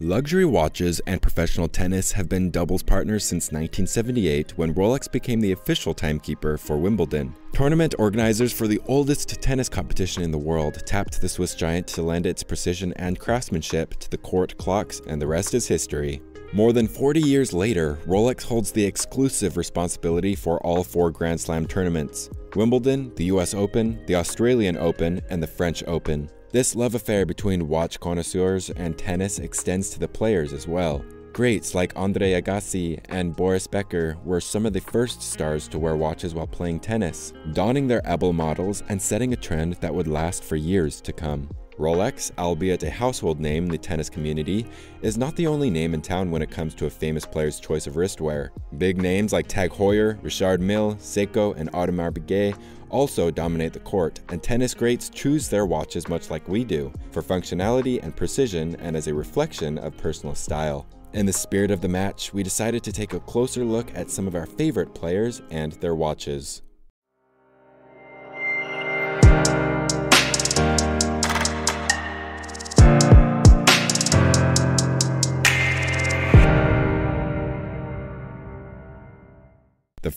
Luxury watches and professional tennis have been doubles partners since 1978 when Rolex became the official timekeeper for Wimbledon. Tournament organizers for the oldest tennis competition in the world tapped the Swiss giant to lend its precision and craftsmanship to the court clocks, and the rest is history. More than 40 years later, Rolex holds the exclusive responsibility for all four Grand Slam tournaments Wimbledon, the US Open, the Australian Open, and the French Open. This love affair between watch connoisseurs and tennis extends to the players as well. Greats like Andre Agassi and Boris Becker were some of the first stars to wear watches while playing tennis, donning their Ebel models and setting a trend that would last for years to come. Rolex, albeit a household name in the tennis community, is not the only name in town when it comes to a famous player's choice of wristwear. Big names like Tag Heuer, Richard Mille, Seiko, and Audemars Piguet also dominate the court, and tennis greats choose their watches much like we do, for functionality and precision and as a reflection of personal style. In the spirit of the match, we decided to take a closer look at some of our favorite players and their watches.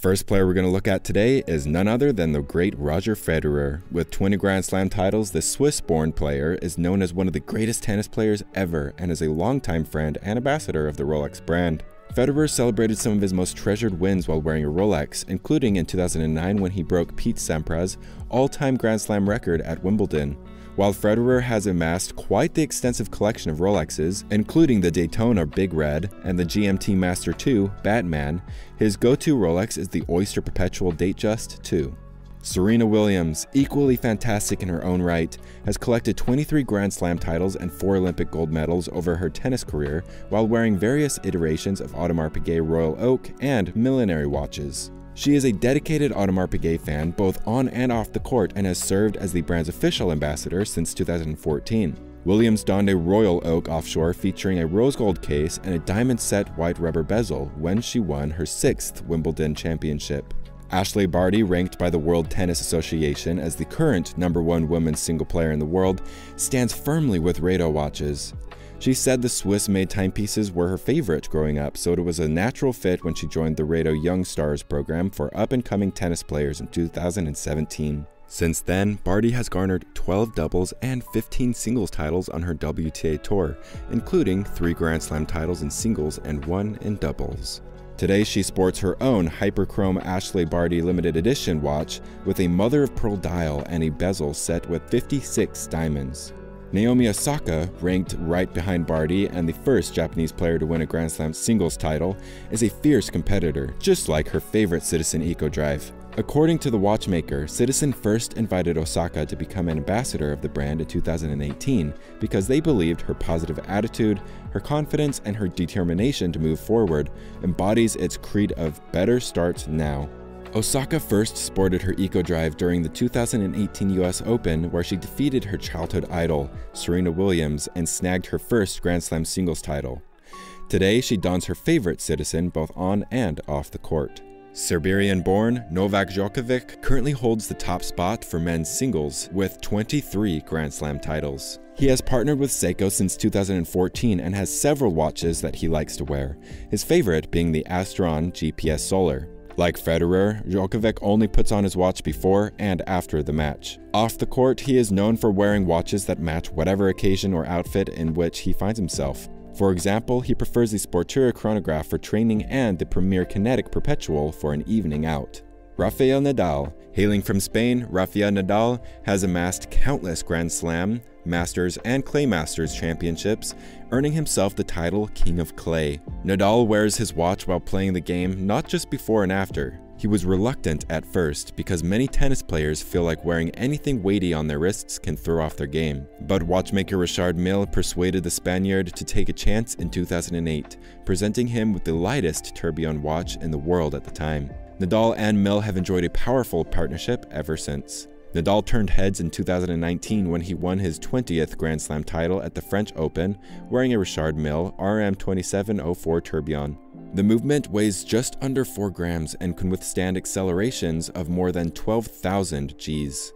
First player we're going to look at today is none other than the great Roger Federer. With 20 Grand Slam titles, the Swiss born player is known as one of the greatest tennis players ever and is a longtime friend and ambassador of the Rolex brand. Federer celebrated some of his most treasured wins while wearing a Rolex, including in 2009 when he broke Pete Sampras' all time Grand Slam record at Wimbledon. While Federer has amassed quite the extensive collection of Rolexes, including the Daytona Big Red and the GMT Master 2 Batman, his go-to Rolex is the Oyster Perpetual Datejust 2. Serena Williams, equally fantastic in her own right, has collected 23 Grand Slam titles and 4 Olympic gold medals over her tennis career while wearing various iterations of Audemars Piguet Royal Oak and Millenary watches. She is a dedicated Audemars Piguet fan both on and off the court and has served as the brand's official ambassador since 2014. Williams donned a Royal Oak offshore featuring a rose gold case and a diamond set white rubber bezel when she won her sixth Wimbledon championship. Ashleigh Barty, ranked by the World Tennis Association as the current number one women's single player in the world, stands firmly with Rado watches. She said the Swiss made timepieces were her favorite growing up, so it was a natural fit when she joined the Rado Young Stars program for up and coming tennis players in 2017. Since then, Barty has garnered 12 doubles and 15 singles titles on her WTA tour, including 3 Grand Slam titles in singles and 1 in doubles. Today, she sports her own Hyperchrome Ashleigh Barty limited edition watch with a mother of pearl dial and a bezel set with 56 diamonds. Naomi Osaka, ranked right behind Barty and the first Japanese player to win a Grand Slam singles title, is a fierce competitor, just like her favorite Citizen Eco Drive. According to the watchmaker, Citizen first invited Osaka to become an ambassador of the brand in 2018 because they believed her positive attitude, her confidence, and her determination to move forward embodies its creed of better starts now. Osaka first sported her Eco Drive during the 2018 US Open, where she defeated her childhood idol, Serena Williams, and snagged her first Grand Slam singles title. Today, she dons her favorite citizen both on and off the court. Serbian born Novak Djokovic currently holds the top spot for men's singles with 23 Grand Slam titles. He has partnered with Seiko since 2014 and has several watches that he likes to wear, his favorite being the Astron GPS Solar. Like Federer, Djokovic only puts on his watch before and after the match. Off the court, he is known for wearing watches that match whatever occasion or outfit in which he finds himself. For example, he prefers the Sportura chronograph for training and the Premier Kinetic Perpetual for an evening out. Rafael Nadal. Hailing from Spain, Rafael Nadal has amassed countless Grand Slam, Masters, and Clay Masters championships, earning himself the title King of Clay. Nadal wears his watch while playing the game not just before and after. He was reluctant at first because many tennis players feel like wearing anything weighty on their wrists can throw off their game. But watchmaker Richard Mille persuaded the Spaniard to take a chance in 2008, presenting him with the lightest tourbillon watch in the world at the time. Nadal and Mille have enjoyed a powerful partnership ever since. Nadal turned heads in 2019 when he won his 20th Grand Slam title at the French Open wearing a Richard Mille RM2704 Tourbillon. The movement weighs just under 4 grams and can withstand accelerations of more than 12,000 Gs.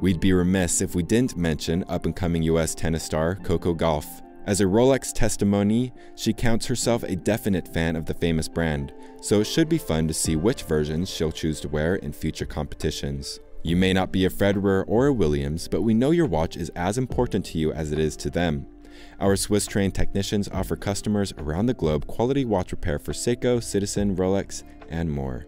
We'd be remiss if we didn't mention up and coming US tennis star Coco Gauff. As a Rolex Testimonee, she counts herself a definite fan of the famous brand, so it should be fun to see which versions she'll choose to wear in future competitions. You may not be a Federer or a Williams, but we know your watch is as important to you as it is to them. Our Swiss trained technicians offer customers around the globe quality watch repair for Seiko, Citizen, Rolex, and more.